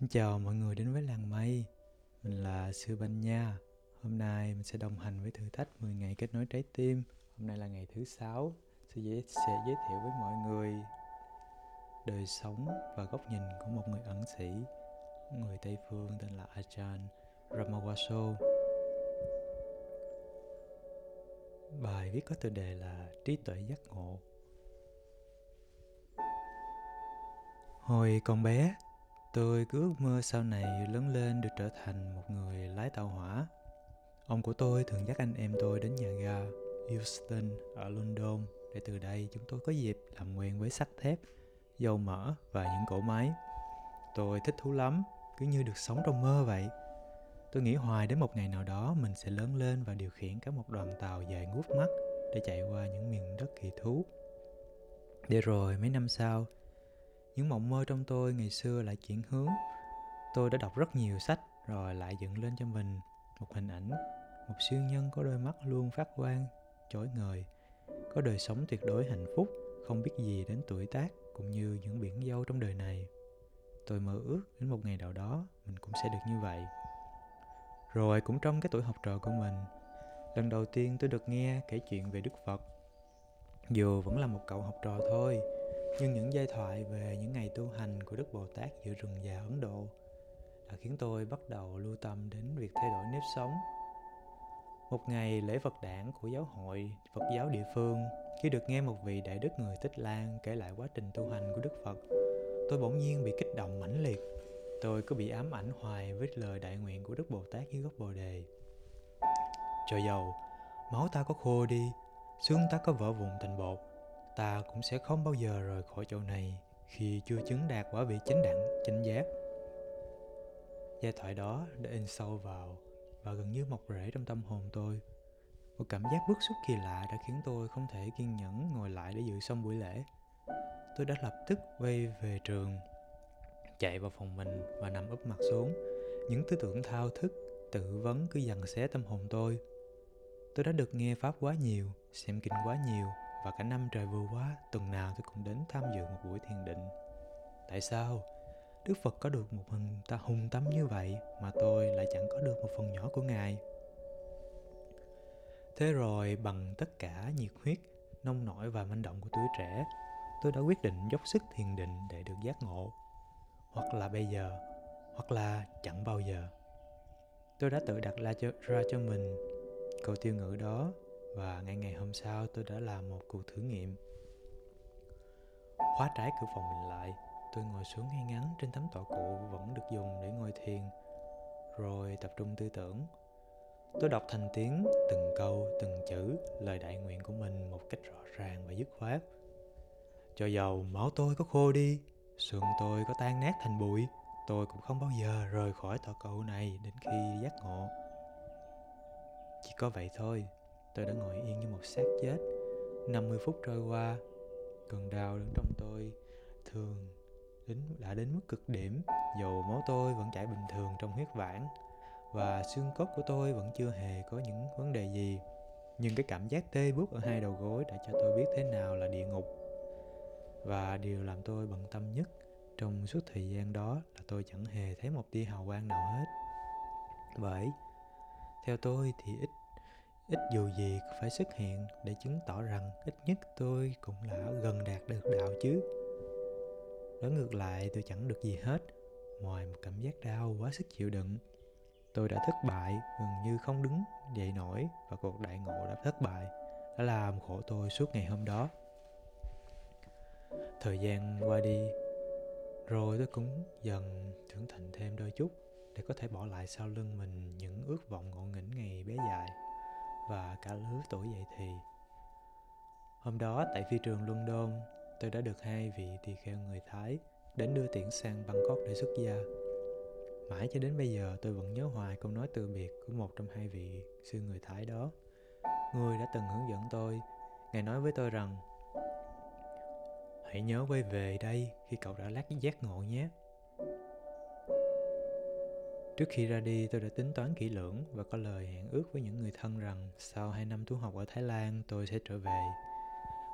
Xin chào mọi người đến với làng mây. Mình là Sư Banh Nha. Hôm nay mình sẽ đồng hành với thử thách 10 ngày kết nối trái tim. Hôm nay là ngày thứ 6 Sư sẽ giới thiệu với mọi người Đời sống và góc nhìn của một người ẩn sĩ. Người Tây Phương tên là Ajahn Ramawaso. Bài viết có tựa đề là Trí tuệ giác ngộ. Hồi còn bé, Tôi cứ ước mơ sau này lớn lên được trở thành một người lái tàu hỏa. Ông của tôi thường dắt anh em tôi đến nhà ga Euston ở London để từ đây chúng tôi có dịp làm quen với sắt thép, dầu mỡ và những cỗ máy. Tôi thích thú lắm, cứ như được sống trong mơ vậy. Tôi nghĩ hoài đến một ngày nào đó mình sẽ lớn lên và điều khiển cả một đoàn tàu dài ngút mắt để chạy qua những miền đất kỳ thú. Để rồi mấy năm sau, những mộng mơ trong tôi ngày xưa lại chuyển hướng. Tôi đã đọc rất nhiều sách rồi lại dựng lên cho mình một hình ảnh, một siêu nhân có đôi mắt luôn phát quang, chói ngời, có đời sống tuyệt đối hạnh phúc, không biết gì đến tuổi tác cũng như những biển dâu trong đời này. Tôi mơ ước đến một ngày nào đó mình cũng sẽ được như vậy. Rồi cũng trong cái tuổi học trò của mình, lần đầu tiên tôi được nghe kể chuyện về đức phật. Dù vẫn là một cậu học trò thôi nhưng những giai thoại về những ngày tu hành của Đức Bồ Tát giữa rừng già Ấn Độ đã khiến tôi bắt đầu lưu tâm đến việc thay đổi nếp sống. Một ngày lễ Phật đản của giáo hội Phật giáo địa phương, khi được nghe một vị đại đức người Tích Lan kể lại quá trình tu hành của Đức Phật, tôi bỗng nhiên bị kích động mãnh liệt. Tôi cứ bị ám ảnh hoài với lời đại nguyện của Đức Bồ Tát dưới gốc Bồ đề. trời dầu, máu ta có khô đi, xương ta có vỡ vụn thành bột, ta cũng sẽ không bao giờ rời khỏi chỗ này khi chưa chứng đạt quả vị chánh đẳng, chánh giác. Giai thoại đó đã in sâu vào và gần như mọc rễ trong tâm hồn tôi. Một cảm giác bức xúc kỳ lạ đã khiến tôi không thể kiên nhẫn ngồi lại để dự xong buổi lễ. Tôi đã lập tức quay về trường, chạy vào phòng mình và nằm úp mặt xuống. Những tư tưởng thao thức, tự vấn cứ dằn xé tâm hồn tôi. Tôi đã được nghe Pháp quá nhiều, xem kinh quá nhiều và cả năm trời vừa qua tuần nào tôi cũng đến tham dự một buổi thiền định. Tại sao? Đức phật có được một phần ta hùng tâm như vậy mà tôi lại chẳng có được một phần nhỏ của ngài. Thế rồi bằng tất cả nhiệt huyết nông nổi và manh động của tuổi trẻ tôi đã quyết định dốc sức thiền định để được giác ngộ. Hoặc là bây giờ hoặc là chẳng bao giờ. Tôi đã tự đặt ra cho, ra cho mình. Câu tiêu ngữ đó và ngay ngày hôm sau tôi đã làm một cuộc thử nghiệm. Khóa trái cửa phòng mình lại, tôi ngồi xuống ngay ngắn trên tấm tọa cụ vẫn được dùng để ngồi thiền, rồi tập trung tư tưởng. Tôi đọc thành tiếng, từng câu, từng chữ lời đại nguyện của mình một cách rõ ràng và dứt khoát. Cho dầu máu tôi có khô đi, xương tôi có tan nát thành bụi, tôi cũng không bao giờ rời khỏi tọa cầu này đến khi giác ngộ. Chỉ có vậy thôi tôi đã ngồi yên như một xác chết. 50 phút trôi qua, cơn đau đứng trong tôi thường đến, đã đến mức cực điểm, dầu máu tôi vẫn chảy bình thường trong huyết quản và xương cốt của tôi vẫn chưa hề có những vấn đề gì. Nhưng cái cảm giác tê buốt ở hai đầu gối đã cho tôi biết thế nào là địa ngục. Và điều làm tôi bận tâm nhất trong suốt thời gian đó là tôi chẳng hề thấy một tia hào quang nào hết. Bởi, theo tôi thì ít ít dù gì phải xuất hiện để chứng tỏ rằng ít nhất tôi cũng đã gần đạt được đạo chứ. Đó ngược lại, tôi chẳng được gì hết. Ngoài một cảm giác đau quá sức chịu đựng, tôi đã thất bại, gần như không đứng dậy nổi và cuộc đại ngộ đã thất bại. Đã làm khổ tôi suốt ngày hôm đó. Thời gian qua đi, rồi tôi cũng dần trưởng thành thêm đôi chút để có thể bỏ lại sau lưng mình những ước vọng ngộ nghĩnh ngày bé dài và cả lứa tuổi dậy thì. Hôm đó tại phi trường London, tôi đã được hai vị tỳ kheo người Thái đến đưa tiễn sang Bangkok để xuất gia. Mãi cho đến bây giờ tôi vẫn nhớ hoài câu nói từ biệt của một trong hai vị sư người Thái đó. Người đã từng hướng dẫn tôi, Ngài nói với tôi rằng Hãy nhớ quay về đây khi cậu đã lát giác ngộ nhé. Trước khi ra đi, tôi đã tính toán kỹ lưỡng và có lời hẹn ước với những người thân rằng sau 2 năm tu học ở Thái Lan, tôi sẽ trở về.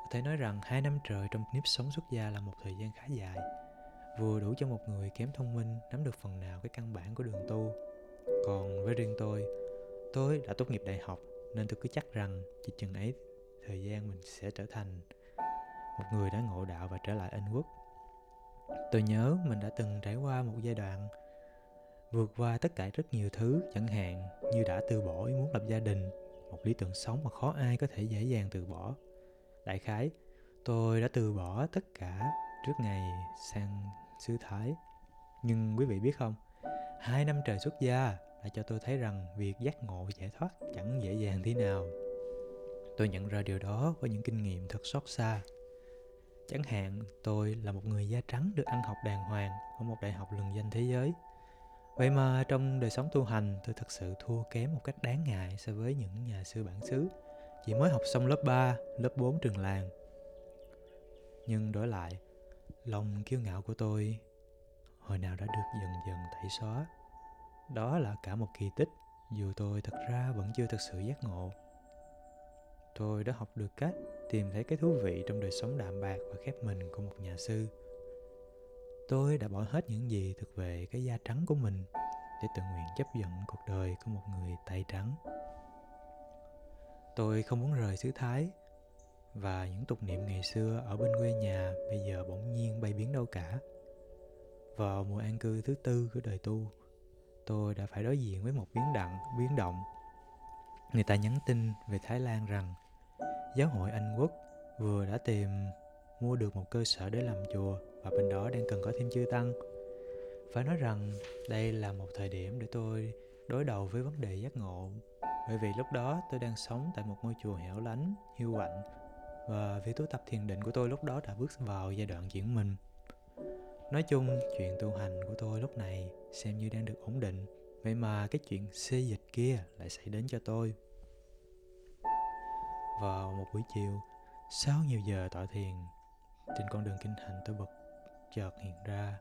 Có thể nói rằng 2 năm trời trong nếp sống xuất gia là một thời gian khá dài. vừa đủ cho một người kém thông minh nắm được phần nào cái căn bản của đường tu còn với riêng tôi tôi đã tốt nghiệp đại học nên tôi cứ chắc rằng chỉ chừng ấy thời gian mình sẽ trở thành một người đã ngộ đạo và trở lại anh quốc tôi nhớ mình đã từng trải qua một giai đoạn vượt qua tất cả rất nhiều thứ, chẳng hạn như đã từ bỏ ý muốn lập gia đình, một lý tưởng sống mà khó ai có thể dễ dàng từ bỏ. Đại khái, tôi đã từ bỏ tất cả trước ngày sang xứ thái. Nhưng quý vị biết không, hai năm trời xuất gia đã cho tôi thấy rằng việc giác ngộ giải thoát chẳng dễ dàng thế nào. Tôi nhận ra điều đó qua những kinh nghiệm thật xót xa. Chẳng hạn, tôi là một người da trắng được ăn học đàng hoàng ở một đại học lừng danh thế giới vậy mà trong đời sống tu hành tôi thật sự thua kém một cách đáng ngại so với những nhà sư bản xứ. Chỉ mới học xong lớp 3, lớp 4 trường làng. Nhưng đổi lại lòng kiêu ngạo của tôi hồi nào đã được dần dần tẩy xóa. Đó là cả một kỳ tích dù tôi thật ra vẫn chưa thực sự giác ngộ. Tôi đã học được cách tìm thấy cái thú vị trong đời sống đạm bạc và khép mình của một nhà sư tôi đã bỏ hết những gì thuộc về cái da trắng của mình để tự nguyện chấp nhận cuộc đời của một người tay trắng. Tôi không muốn rời xứ thái và những tục niệm ngày xưa ở bên quê nhà bây giờ bỗng nhiên bay biến đâu cả. Vào mùa an cư thứ tư của đời tu, tôi đã phải đối diện với một biến động biến động. Người ta nhắn tin về thái lan rằng, giáo hội anh quốc vừa đã tìm mua được một cơ sở để làm chùa và bên đó đang cần có thêm chư tăng. Phải nói rằng, đây là một thời điểm để tôi đối đầu với vấn đề giác ngộ, bởi vì lúc đó tôi đang sống tại một ngôi chùa hẻo lánh, hiu quạnh, và việc tu tập thiền định của tôi lúc đó đã bước vào giai đoạn chuyển mình. Nói chung, chuyện tu hành của tôi lúc này xem như đang được ổn định, vậy mà cái chuyện xê dịch kia lại xảy đến cho tôi. Vào một buổi chiều, sau nhiều giờ tọa thiền trên con đường kinh hành tôi bật chợt hiện ra,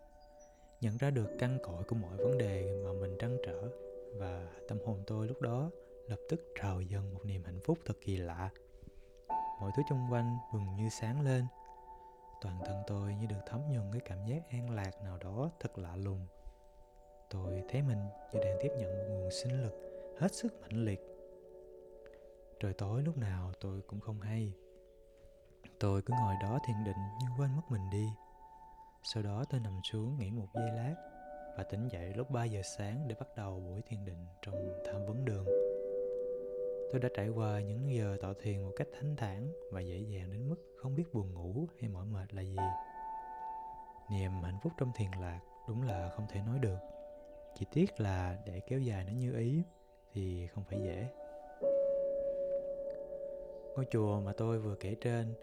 nhận ra được căn cội của mọi vấn đề mà mình trăn trở. Và tâm hồn tôi lúc đó lập tức trào dâng một niềm hạnh phúc thật kỳ lạ. Mọi thứ xung quanh bừng như sáng lên. Toàn thân tôi như được thấm nhuần cái cảm giác an lạc nào đó thật lạ lùng. Tôi thấy mình như đang tiếp nhận một nguồn sinh lực hết sức mãnh liệt. Trời tối lúc nào tôi cũng không hay tôi cứ ngồi đó thiền định như quên mất mình đi. Sau đó tôi nằm xuống nghỉ một giây lát và tỉnh dậy lúc 3 giờ sáng để bắt đầu buổi thiền định trong tham vấn đường. Tôi đã trải qua những giờ tọa thiền một cách thanh thản và dễ dàng đến mức không biết buồn ngủ hay mỏi mệt là gì. Niềm hạnh phúc trong thiền lạc đúng là không thể nói được. Chỉ tiếc là để kéo dài nó như ý thì không phải dễ. Ngôi chùa mà tôi vừa kể trên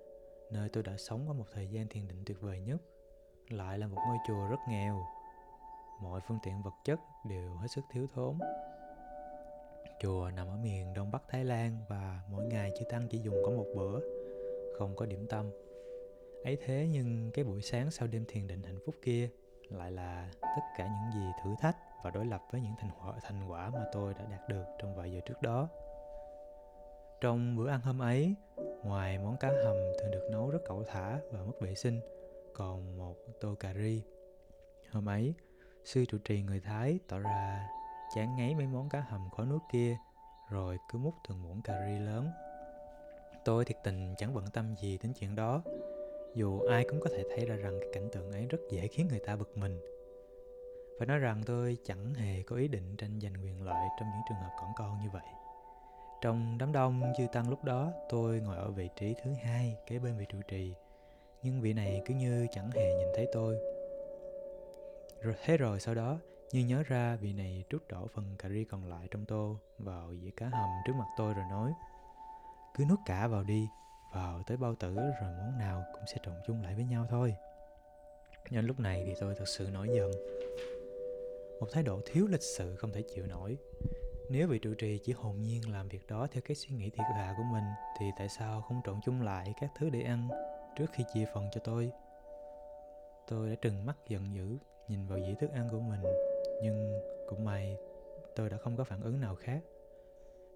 nơi tôi đã sống qua một thời gian thiền định tuyệt vời nhất, lại là một ngôi chùa rất nghèo. Mọi phương tiện vật chất đều hết sức thiếu thốn. Chùa nằm ở miền đông bắc thái lan và mỗi ngày chư tăng chỉ dùng có một bữa, không có điểm tâm. Ấy thế nhưng cái buổi sáng sau đêm thiền định hạnh phúc kia lại là tất cả những gì thử thách và đối lập với những thành quả thành quả mà tôi đã đạt được trong vài giờ trước đó. Trong bữa ăn hôm ấy ngoài món cá hầm thường được nấu rất cẩu thả và mất vệ sinh, còn một tô cà ri. Hôm ấy, sư trụ trì người thái tỏ ra chán ngấy mấy món cá hầm khó nuốt kia, rồi cứ múc từng muỗng cà ri lớn. Tôi thiệt tình chẳng bận tâm gì đến chuyện đó, dù ai cũng có thể thấy ra rằng cái cảnh tượng ấy rất dễ khiến người ta bực mình. Phải nói rằng tôi chẳng hề có ý định tranh giành quyền lợi trong những trường hợp cỏn con như vậy trong đám đông dư tăng lúc đó, tôi ngồi ở vị trí thứ hai, kế bên vị trụ trì. Nhưng vị này cứ như chẳng hề nhìn thấy tôi. Rồi, thế rồi sau đó, như nhớ ra vị này trút đổ phần cà ri còn lại trong tô vào dĩa cá hầm trước mặt tôi rồi nói, cứ nuốt cả vào đi, vào tới bao tử rồi món nào cũng sẽ trộn chung lại với nhau thôi. Nhưng lúc này thì tôi thật sự nổi giận. Một thái độ thiếu lịch sự không thể chịu nổi nếu vị trụ trì chỉ hồn nhiên làm việc đó theo cái suy nghĩ thiệt thà của mình, thì tại sao không trộn chung lại các thứ để ăn? Trước khi chia phần cho tôi tôi đã trừng mắt giận dữ nhìn vào dĩa thức ăn của mình, nhưng cũng may tôi đã không có phản ứng nào khác.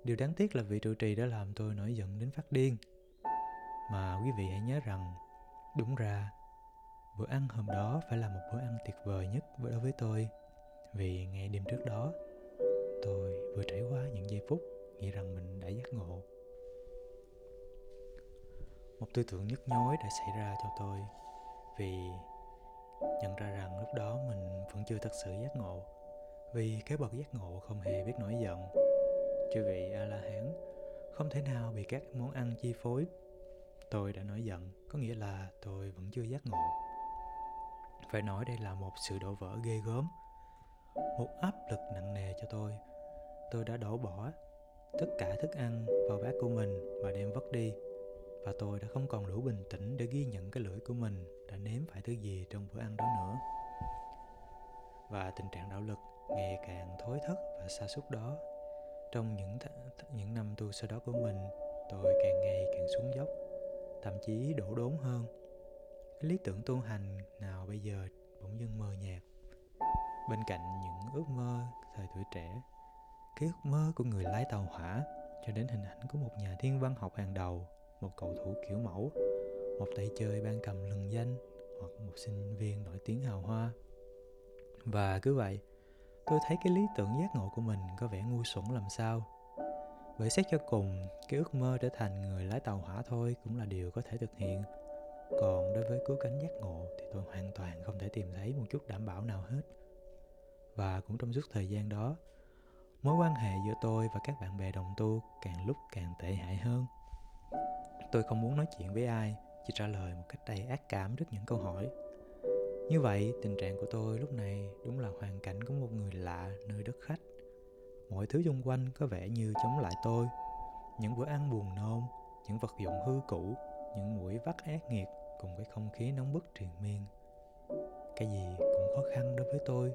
Điều đáng tiếc là vị trụ trì đã làm tôi nổi giận đến phát điên. Mà quý vị hãy nhớ rằng, đúng ra, bữa ăn hôm đó phải là một bữa ăn tuyệt vời nhất đối với tôi. Vì ngày đêm trước đó tôi vừa trải qua những giây phút nghĩ rằng mình đã giác ngộ. Một tư tưởng nhức nhối đã xảy ra cho tôi vì nhận ra rằng lúc đó mình vẫn chưa thật sự giác ngộ. Vì cái bậc giác ngộ không hề biết nổi giận, chư vị a la hán không thể nào bị các món ăn chi phối. Tôi đã nổi giận, có nghĩa là tôi vẫn chưa giác ngộ. Phải nói đây là một sự đổ vỡ ghê gớm, một áp lực nặng nề cho tôi tôi đã đổ bỏ tất cả thức ăn vào bát của mình và đem vất đi. Và tôi đã không còn đủ bình tĩnh để ghi nhận cái lưỡi của mình đã nếm phải thứ gì trong bữa ăn đó nữa. Và tình trạng đạo lực ngày càng thối thất và xa xúc đó. Trong những th- những năm tu sau đó của mình, tôi càng ngày càng xuống dốc, thậm chí đổ đốn hơn. Cái lý tưởng tu hành nào bây giờ bỗng dưng mờ nhạt. Bên cạnh những ước mơ thời tuổi trẻ cái ước mơ của người lái tàu hỏa cho đến hình ảnh của một nhà thiên văn học hàng đầu, một cầu thủ kiểu mẫu, một tay chơi ban cầm lừng danh, hoặc một sinh viên nổi tiếng hào hoa. Và cứ vậy, tôi thấy cái lý tưởng giác ngộ của mình có vẻ ngu xuẩn làm sao. Bởi xét cho cùng cái ước mơ trở thành người lái tàu hỏa thôi cũng là điều có thể thực hiện. Còn đối với cứu cánh giác ngộ thì tôi hoàn toàn không thể tìm thấy một chút đảm bảo nào hết. Và cũng trong suốt thời gian đó mối quan hệ giữa tôi và các bạn bè đồng tu càng lúc càng tệ hại hơn. Tôi không muốn nói chuyện với ai, chỉ trả lời một cách đầy ác cảm trước những câu hỏi. Như vậy, tình trạng của tôi lúc này đúng là hoàn cảnh của một người lạ nơi đất khách. Mọi thứ xung quanh có vẻ như chống lại tôi. Những bữa ăn buồn nôn, những vật dụng hư cũ, những mũi vắt ác nghiệt cùng với không khí nóng bức triền miên. Cái gì cũng khó khăn đối với tôi,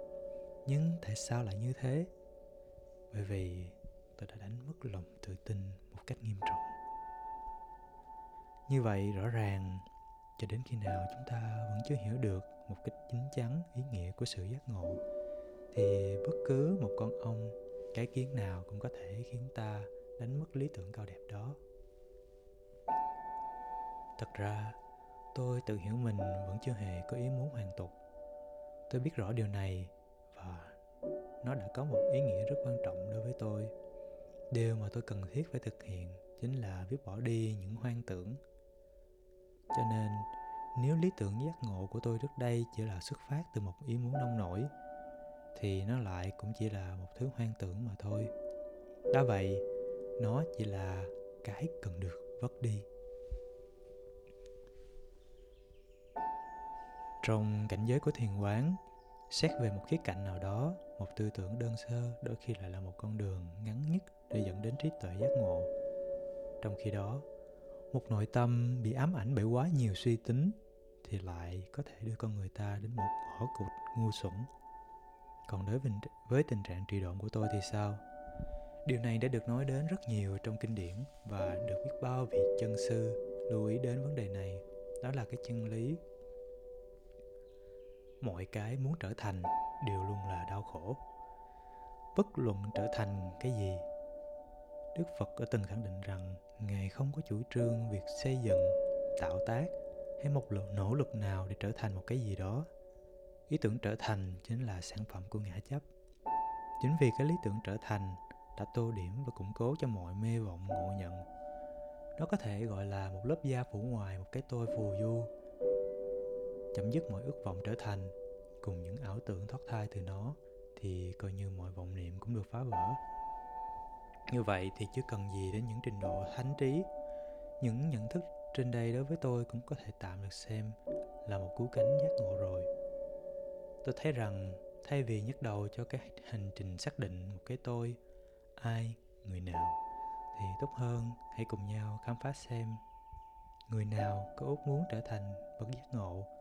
nhưng tại sao lại như thế? Bởi vì tôi đã đánh mất lòng tự tin một cách nghiêm trọng. Như vậy, rõ ràng, cho đến khi nào chúng ta vẫn chưa hiểu được một cách chính chắn ý nghĩa của sự giác ngộ, thì bất cứ một con ong cái kiến nào cũng có thể khiến ta đánh mất lý tưởng cao đẹp đó. Thật ra, tôi tự hiểu mình vẫn chưa hề có ý muốn hoàn tục. Tôi biết rõ điều này nó đã có một ý nghĩa rất quan trọng đối với tôi. Điều mà tôi cần thiết phải thực hiện chính là viết bỏ đi những hoang tưởng. Cho nên, nếu lý tưởng giác ngộ của tôi trước đây chỉ là xuất phát từ một ý muốn nông nổi, thì nó lại cũng chỉ là một thứ hoang tưởng mà thôi. Đã vậy, nó chỉ là cái cần được vất đi. Trong cảnh giới của thiền quán, xét về một khía cạnh nào đó một tư tưởng đơn sơ đôi khi lại là một con đường ngắn nhất để dẫn đến trí tuệ giác ngộ. Trong khi đó một nội tâm bị ám ảnh bởi quá nhiều suy tính thì lại có thể đưa con người ta đến một ngõ cụt ngu xuẩn. Còn đối với, với tình trạng trì độn của tôi thì sao? Điều này đã được nói đến rất nhiều trong kinh điển và được biết bao vị chân sư lưu ý đến vấn đề này. Đó là cái chân lý. Mọi cái muốn trở thành đều luôn là đau khổ. Bất luận trở thành cái gì, đức phật đã từng khẳng định rằng ngài không có chủ trương việc xây dựng, tạo tác hay một nỗ lực nào để trở thành một cái gì đó. Ý tưởng trở thành chính là sản phẩm của ngã chấp. Chính vì cái lý tưởng trở thành đã tô điểm và củng cố cho mọi mê vọng, ngộ nhận. Nó có thể gọi là một lớp da phủ ngoài một cái tôi phù du, chấm dứt mọi ước vọng trở thành cùng những ảo tưởng thoát thai từ nó, thì coi như mọi vọng niệm cũng được phá vỡ. Như vậy thì chưa cần gì đến những trình độ thánh trí. Những nhận thức trên đây đối với tôi cũng có thể tạm được xem là một cú cánh giác ngộ rồi. Tôi thấy rằng, thay vì nhắc đầu cho cái hành trình xác định một cái tôi, ai, người nào, thì tốt hơn hãy cùng nhau khám phá xem người nào có ước muốn trở thành bậc giác ngộ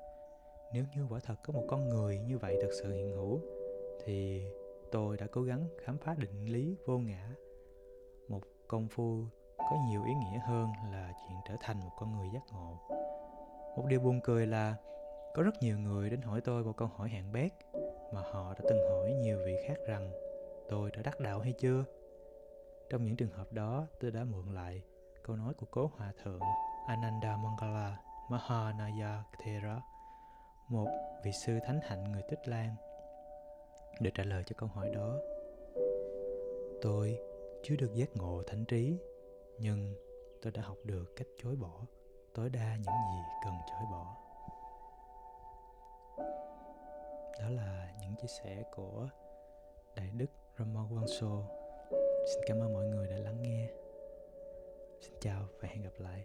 nếu như quả thật có một con người như vậy thật sự hiện hữu, thì tôi đã cố gắng khám phá định lý vô ngã. Một công phu có nhiều ý nghĩa hơn là chuyện trở thành một con người giác ngộ. Một điều buồn cười là có rất nhiều người đến hỏi tôi một câu hỏi hạng bét mà họ đã từng hỏi nhiều vị khác rằng, tôi đã đắc đạo hay chưa? Trong những trường hợp đó, tôi đã mượn lại câu nói của cố hòa thượng ananda mangala mahanaya thera một vị sư thánh hạnh người Tích Lan để trả lời cho câu hỏi đó. Tôi chưa được giác ngộ thánh trí, nhưng tôi đã học được cách chối bỏ tối đa những gì cần chối bỏ. Đó là những chia sẻ của Đại Đức Rama Wangso. Xin cảm ơn mọi người đã lắng nghe. Xin chào và hẹn gặp lại.